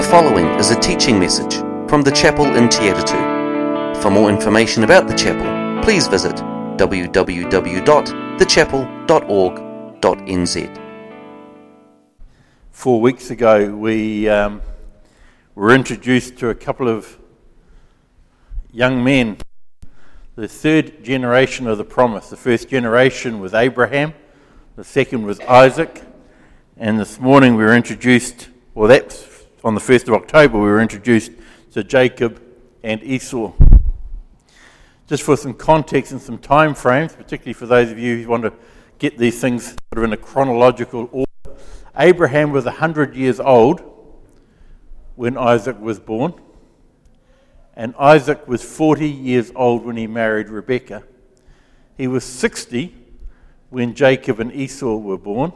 The following is a teaching message from the chapel in Te Atatu. For more information about the chapel, please visit www.thechapel.org.nz. Four weeks ago, we um, were introduced to a couple of young men, the third generation of the promise. The first generation was Abraham, the second was Isaac, and this morning we were introduced, well, that's on the 1st of October, we were introduced to Jacob and Esau. Just for some context and some time frames, particularly for those of you who want to get these things sort of in a chronological order, Abraham was 100 years old when Isaac was born, and Isaac was 40 years old when he married Rebekah. He was 60 when Jacob and Esau were born.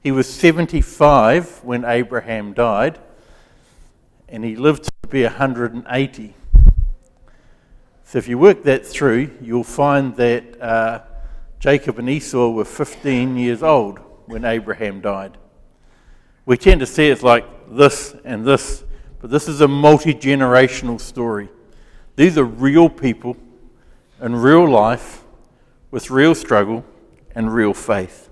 He was 75 when Abraham died, and he lived to be 180. So if you work that through, you'll find that uh, Jacob and Esau were 15 years old when Abraham died. We tend to see it's like this and this, but this is a multi generational story. These are real people in real life with real struggle and real faith.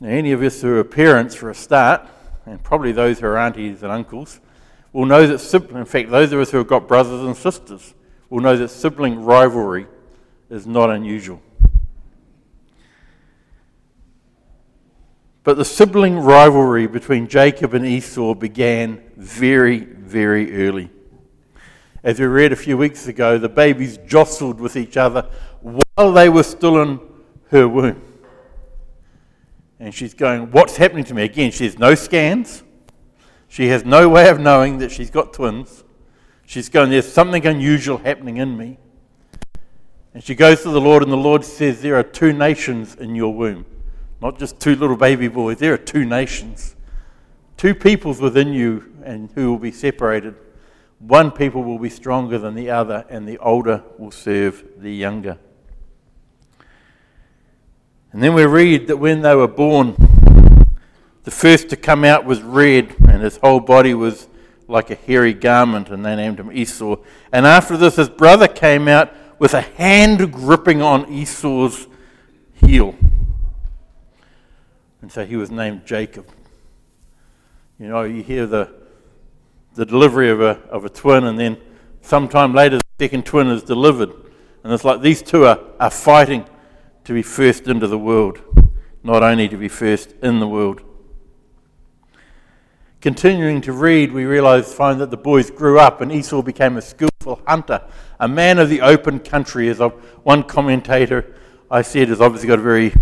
Now, any of us who are parents for a start, and probably those who are aunties and uncles, will know that, sibling, in fact, those of us who have got brothers and sisters will know that sibling rivalry is not unusual. But the sibling rivalry between Jacob and Esau began very, very early. As we read a few weeks ago, the babies jostled with each other while they were still in her womb and she's going, What's happening to me? Again, she has no scans. She has no way of knowing that she's got twins. She's going, There's something unusual happening in me. And she goes to the Lord, and the Lord says, There are two nations in your womb. Not just two little baby boys, there are two nations. Two peoples within you, and who will be separated. One people will be stronger than the other, and the older will serve the younger. And then we read that when they were born, the first to come out was red, and his whole body was like a hairy garment, and they named him Esau. And after this, his brother came out with a hand gripping on Esau's heel. And so he was named Jacob. You know, you hear the, the delivery of a, of a twin, and then sometime later, the second twin is delivered. And it's like these two are, are fighting to be first into the world, not only to be first in the world. Continuing to read, we realize, find that the boys grew up and Esau became a skillful hunter, a man of the open country. As one commentator I said has obviously got a very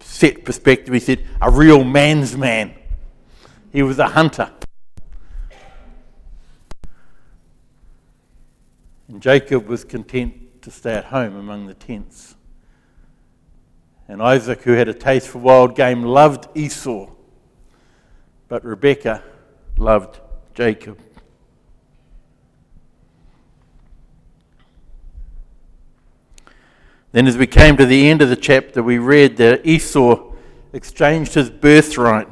set perspective. He said, a real man's man. He was a hunter. And Jacob was content to stay at home among the tents. And Isaac, who had a taste for wild game, loved Esau. But Rebekah loved Jacob. Then, as we came to the end of the chapter, we read that Esau exchanged his birthright,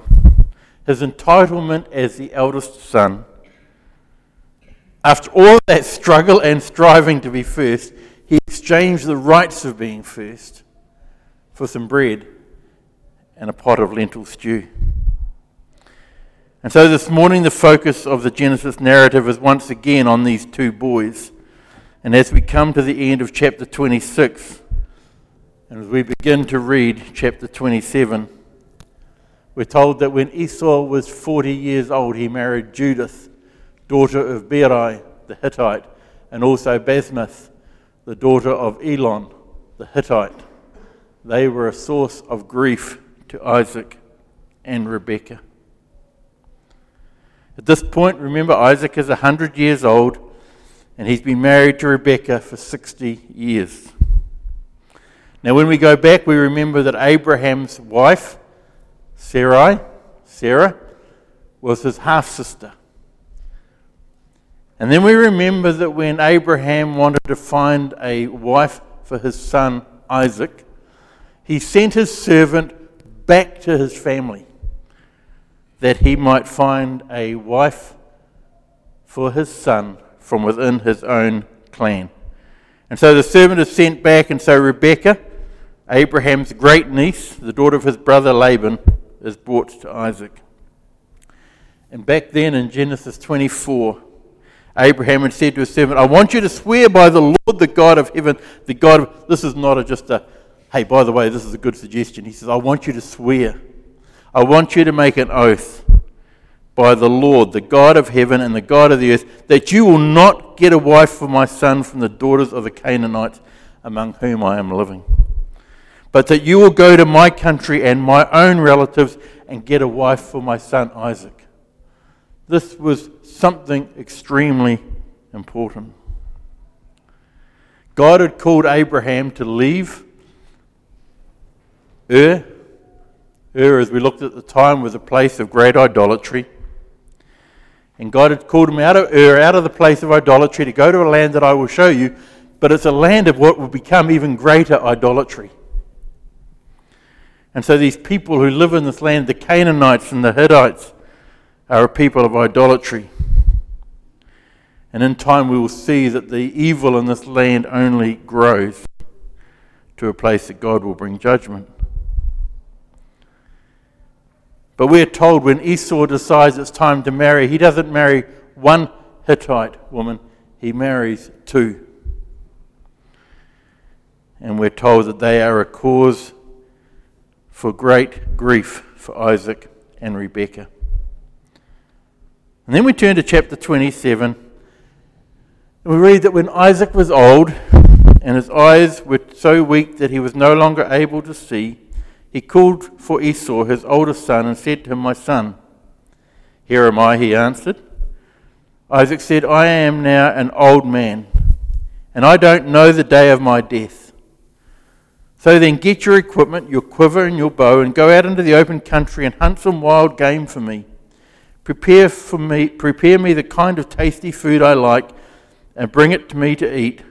his entitlement as the eldest son. After all that struggle and striving to be first, he exchanged the rights of being first for some bread and a pot of lentil stew. And so this morning, the focus of the Genesis narrative is once again on these two boys. And as we come to the end of chapter 26, and as we begin to read chapter 27, we're told that when Esau was 40 years old, he married Judith, daughter of Beeri the Hittite, and also Basemath, the daughter of Elon the Hittite. They were a source of grief to Isaac and Rebekah. At this point, remember, Isaac is 100 years old and he's been married to Rebekah for 60 years. Now, when we go back, we remember that Abraham's wife, Sarai, Sarah, was his half sister. And then we remember that when Abraham wanted to find a wife for his son Isaac, he sent his servant back to his family that he might find a wife for his son from within his own clan. And so the servant is sent back, and so Rebekah, Abraham's great niece, the daughter of his brother Laban, is brought to Isaac. And back then in Genesis 24, Abraham had said to his servant, I want you to swear by the Lord, the God of heaven, the God of. This is not a, just a, hey, by the way, this is a good suggestion. He says, I want you to swear. I want you to make an oath by the Lord, the God of heaven and the God of the earth, that you will not get a wife for my son from the daughters of the Canaanites among whom I am living, but that you will go to my country and my own relatives and get a wife for my son Isaac. This was something extremely important. God had called Abraham to leave Ur. Ur, as we looked at the time, was a place of great idolatry. And God had called him out of Ur, out of the place of idolatry, to go to a land that I will show you, but it's a land of what will become even greater idolatry. And so these people who live in this land, the Canaanites and the Hittites, are a people of idolatry. And in time, we will see that the evil in this land only grows to a place that God will bring judgment. But we're told when Esau decides it's time to marry, he doesn't marry one Hittite woman, he marries two. And we're told that they are a cause for great grief for Isaac and Rebekah. And then we turn to chapter 27. And we read that when Isaac was old and his eyes were so weak that he was no longer able to see, he called for Esau, his oldest son, and said to him, My son. Here am I, he answered. Isaac said, I am now an old man, and I don't know the day of my death. So then get your equipment, your quiver and your bow, and go out into the open country and hunt some wild game for me. Prepare for me, prepare me the kind of tasty food I like, and bring it to me to eat,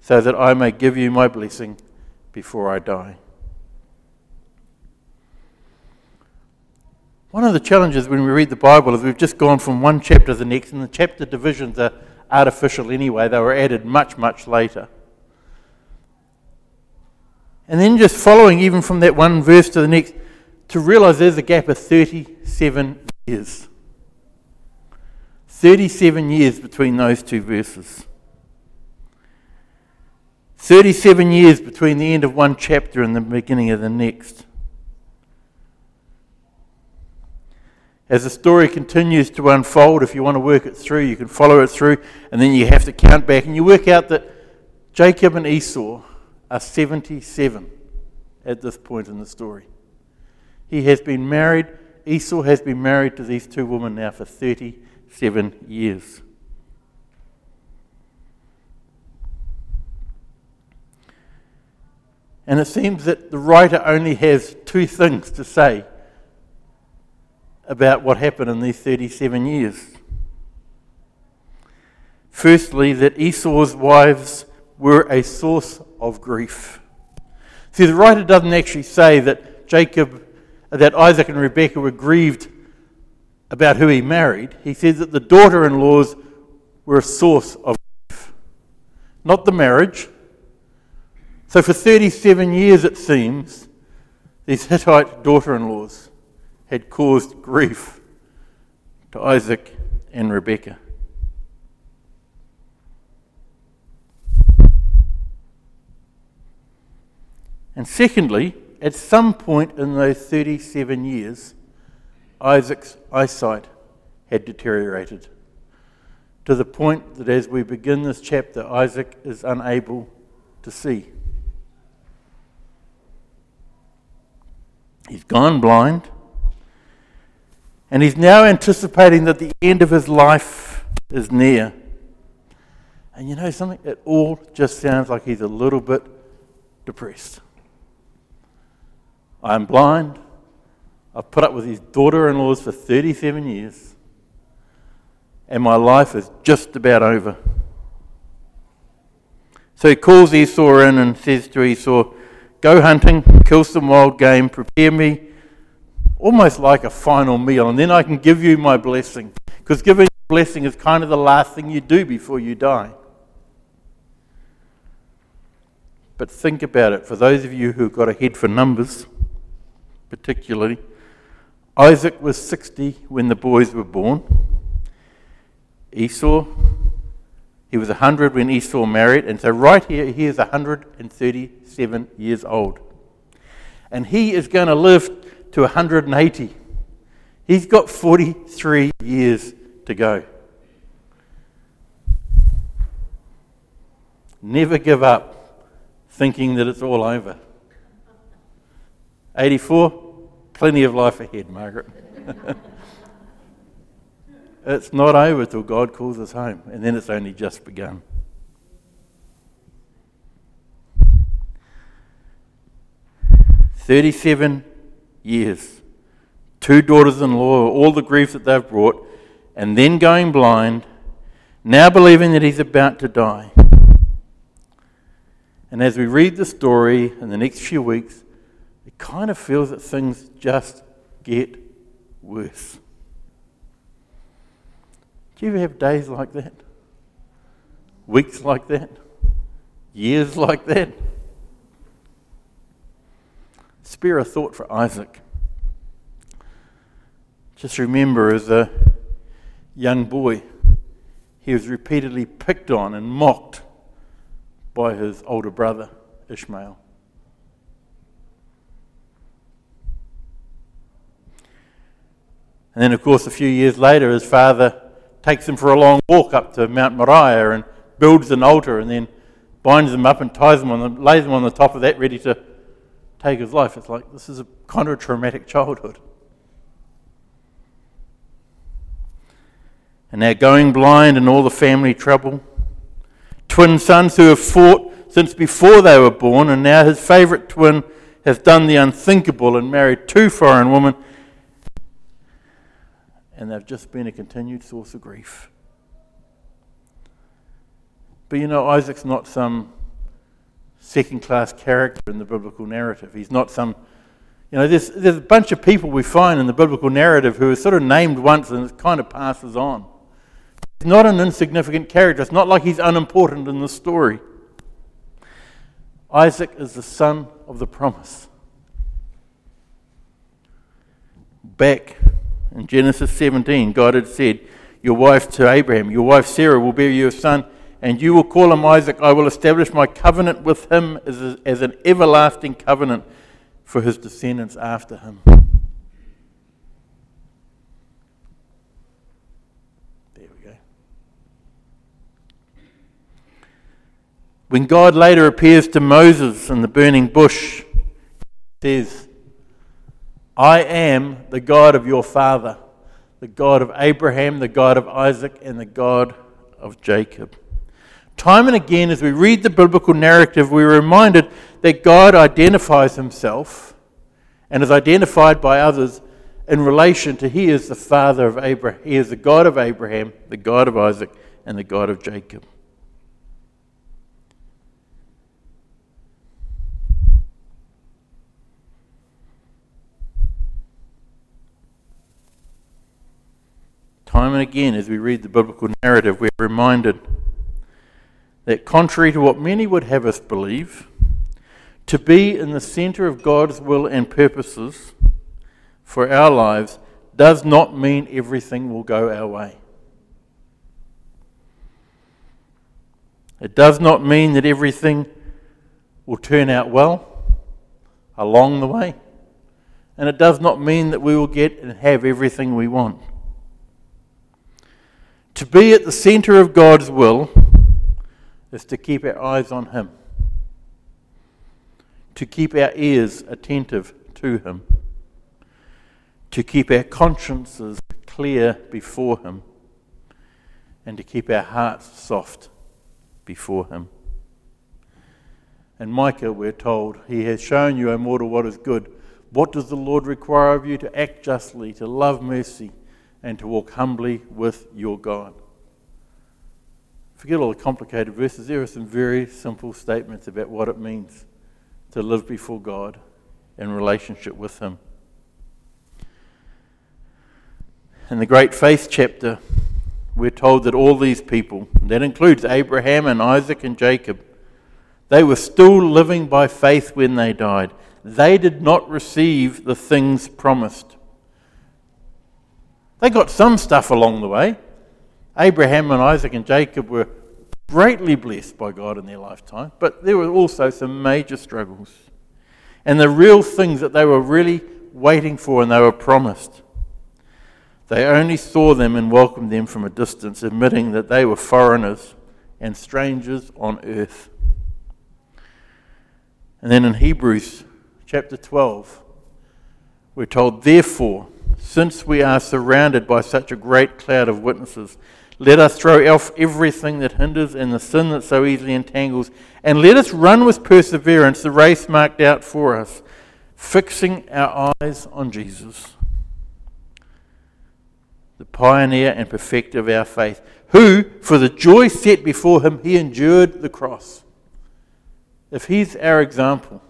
so that I may give you my blessing before I die. One of the challenges when we read the Bible is we've just gone from one chapter to the next, and the chapter divisions are artificial anyway. They were added much, much later. And then just following even from that one verse to the next, to realize there's a gap of 37 years. 37 years between those two verses. 37 years between the end of one chapter and the beginning of the next. As the story continues to unfold, if you want to work it through, you can follow it through, and then you have to count back, and you work out that Jacob and Esau are 77 at this point in the story. He has been married, Esau has been married to these two women now for 37 years. And it seems that the writer only has two things to say about what happened in these 37 years. Firstly, that Esau's wives were a source of grief. See, the writer doesn't actually say that Jacob, that Isaac and Rebekah were grieved about who he married, he says that the daughter in laws were a source of grief, not the marriage. So for 37 years, it seems, these Hittite daughter in laws had caused grief to Isaac and Rebekah. And secondly, at some point in those 37 years, Isaac's eyesight had deteriorated to the point that as we begin this chapter, Isaac is unable to see. He's gone blind, and he's now anticipating that the end of his life is near. And you know something? It all just sounds like he's a little bit depressed. I'm blind. I've put up with his daughter in laws for 37 years, and my life is just about over. So he calls Esau in and says to Esau, Go hunting, kill some wild game, prepare me almost like a final meal, and then I can give you my blessing. Because giving a blessing is kind of the last thing you do before you die. But think about it. For those of you who've got a head for numbers, particularly, Isaac was 60 when the boys were born. Esau, he was 100 when Esau married. And so, right here, he is 137 years old. And he is going to live to 180. He's got 43 years to go. Never give up thinking that it's all over. 84, plenty of life ahead, Margaret. it's not over till God calls us home, and then it's only just begun. Thirty-seven years, two daughters-in-law, all the grief that they've brought, and then going blind, now believing that he's about to die. And as we read the story in the next few weeks, it kind of feels that things just get worse. Do you ever have days like that? Weeks like that? Years like that? Spare a thought for Isaac. Just remember, as a young boy, he was repeatedly picked on and mocked by his older brother, Ishmael. And then, of course, a few years later, his father takes him for a long walk up to Mount Moriah and builds an altar and then binds him up and ties him on the, lays him on the top of that, ready to take his life. It's like this is a kind of a traumatic childhood. And now going blind and all the family trouble. Twin sons who have fought since before they were born, and now his favourite twin has done the unthinkable and married two foreign women and they've just been a continued source of grief. But you know, Isaac's not some second class character in the biblical narrative. He's not some, you know, there's, there's a bunch of people we find in the biblical narrative who are sort of named once and it kind of passes on. He's not an insignificant character. It's not like he's unimportant in the story. Isaac is the son of the promise. Back in Genesis 17, God had said, Your wife to Abraham, your wife Sarah will bear you a son, and you will call him Isaac. I will establish my covenant with him as, a, as an everlasting covenant for his descendants after him. There we go. When God later appears to Moses in the burning bush, he says, I am the God of your father, the God of Abraham, the God of Isaac, and the God of Jacob. Time and again, as we read the biblical narrative, we're reminded that God identifies himself and is identified by others in relation to He is the Father of Abraham, He is the God of Abraham, the God of Isaac, and the God of Jacob. Time and again, as we read the biblical narrative, we're reminded that contrary to what many would have us believe, to be in the center of God's will and purposes for our lives does not mean everything will go our way. It does not mean that everything will turn out well along the way. And it does not mean that we will get and have everything we want. To be at the center of God's will is to keep our eyes on Him, to keep our ears attentive to Him, to keep our consciences clear before Him, and to keep our hearts soft before Him. And Micah, we're told, He has shown you, O mortal, what is good. What does the Lord require of you? To act justly, to love mercy and to walk humbly with your God. Forget all the complicated verses. There are some very simple statements about what it means to live before God in relationship with Him. in the Great Faith chapter, we're told that all these people, that includes Abraham and Isaac and Jacob, they were still living by faith when they died. They did not receive the things promised. They got some stuff along the way. Abraham and Isaac and Jacob were greatly blessed by God in their lifetime, but there were also some major struggles. And the real things that they were really waiting for and they were promised they only saw them and welcomed them from a distance, admitting that they were foreigners and strangers on earth. And then in Hebrews chapter 12, we're told, Therefore, since we are surrounded by such a great cloud of witnesses, let us throw off everything that hinders and the sin that so easily entangles, and let us run with perseverance the race marked out for us, fixing our eyes on Jesus the pioneer and perfecter of our faith, who, for the joy set before him, he endured the cross. If he's our example,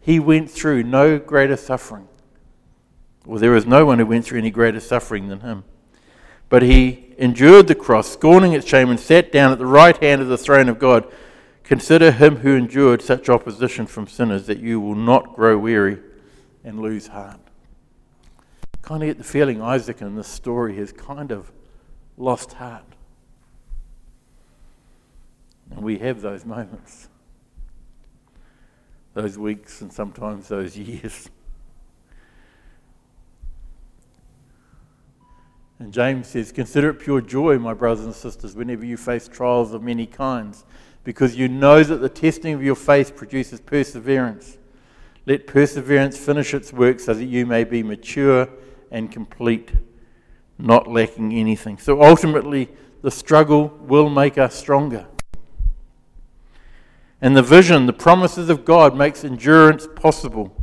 he went through no greater suffering. Well, there is no one who went through any greater suffering than him. But he endured the cross, scorning its shame, and sat down at the right hand of the throne of God. Consider him who endured such opposition from sinners that you will not grow weary and lose heart kind of get the feeling Isaac in this story has kind of lost heart. And we have those moments, those weeks, and sometimes those years. And James says, Consider it pure joy, my brothers and sisters, whenever you face trials of many kinds, because you know that the testing of your faith produces perseverance. Let perseverance finish its work so that you may be mature and complete, not lacking anything. So ultimately, the struggle will make us stronger. And the vision, the promises of God, makes endurance possible.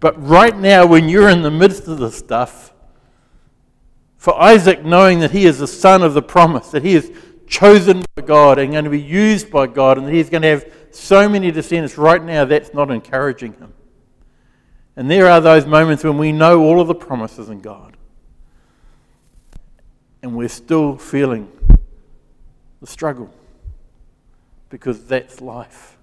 But right now, when you're in the midst of the stuff, for Isaac, knowing that he is the son of the promise, that he is chosen by God and going to be used by God, and that he's going to have so many descendants, right now, that's not encouraging him. And there are those moments when we know all of the promises in God. And we're still feeling the struggle because that's life.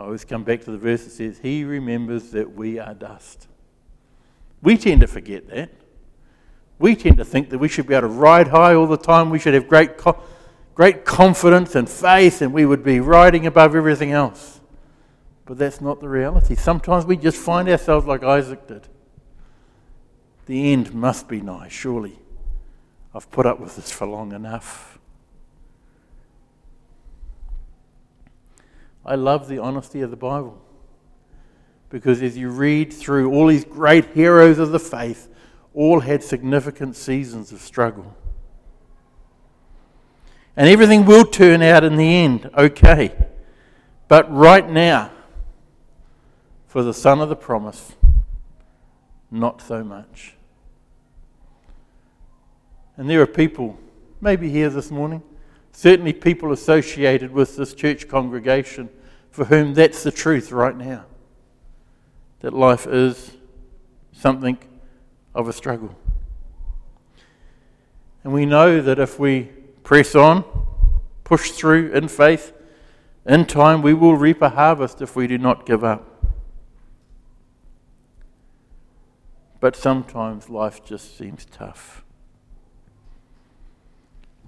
I always come back to the verse that says, He remembers that we are dust. We tend to forget that. We tend to think that we should be able to ride high all the time. We should have great, great confidence and faith, and we would be riding above everything else. But that's not the reality. Sometimes we just find ourselves like Isaac did. The end must be nigh, surely. I've put up with this for long enough. I love the honesty of the Bible. Because as you read through all these great heroes of the faith, all had significant seasons of struggle. And everything will turn out in the end okay. But right now, for the son of the promise, not so much. And there are people, maybe here this morning, certainly people associated with this church congregation, for whom that's the truth right now. That life is something of a struggle. And we know that if we press on, push through in faith, in time we will reap a harvest if we do not give up. But sometimes life just seems tough.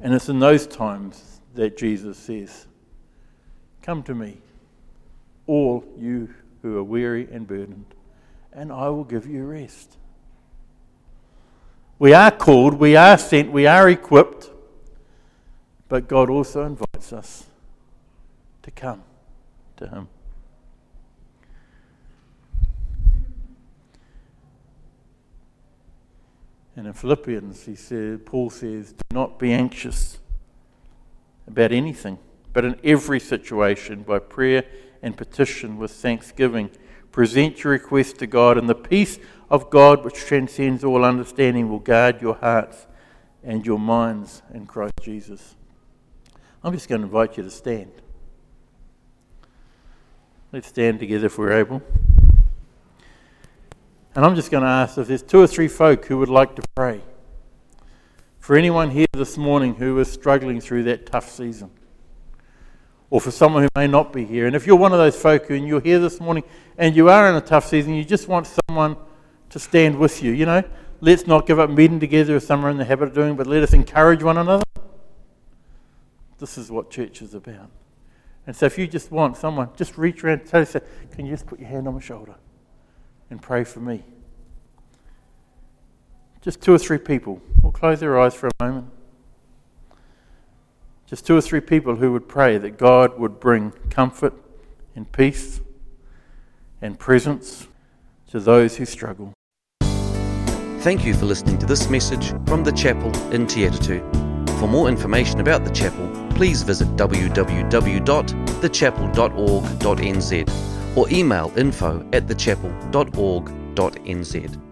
And it's in those times that Jesus says, Come to me, all you who are weary and burdened, and I will give you rest. We are called, we are sent, we are equipped, but God also invites us to come to Him. And in Philippians, he said, Paul says, Do not be anxious about anything, but in every situation, by prayer and petition with thanksgiving, present your request to God, and the peace of God, which transcends all understanding, will guard your hearts and your minds in Christ Jesus. I'm just going to invite you to stand. Let's stand together if we're able. And I'm just going to ask if there's two or three folk who would like to pray for anyone here this morning who is struggling through that tough season, or for someone who may not be here. And if you're one of those folk who and you're here this morning and you are in a tough season, you just want someone to stand with you, you know, let's not give up meeting together as some are in the habit of doing, but let us encourage one another. This is what church is about. And so if you just want someone, just reach around and us, can you just put your hand on my shoulder and pray for me? Just two or three people. We'll close their eyes for a moment. Just two or three people who would pray that God would bring comfort and peace and presence to those who struggle. Thank you for listening to this message from the chapel in Te. For more information about the chapel, please visit www.thechapel.org.nz or email info at thechapel.org.nz.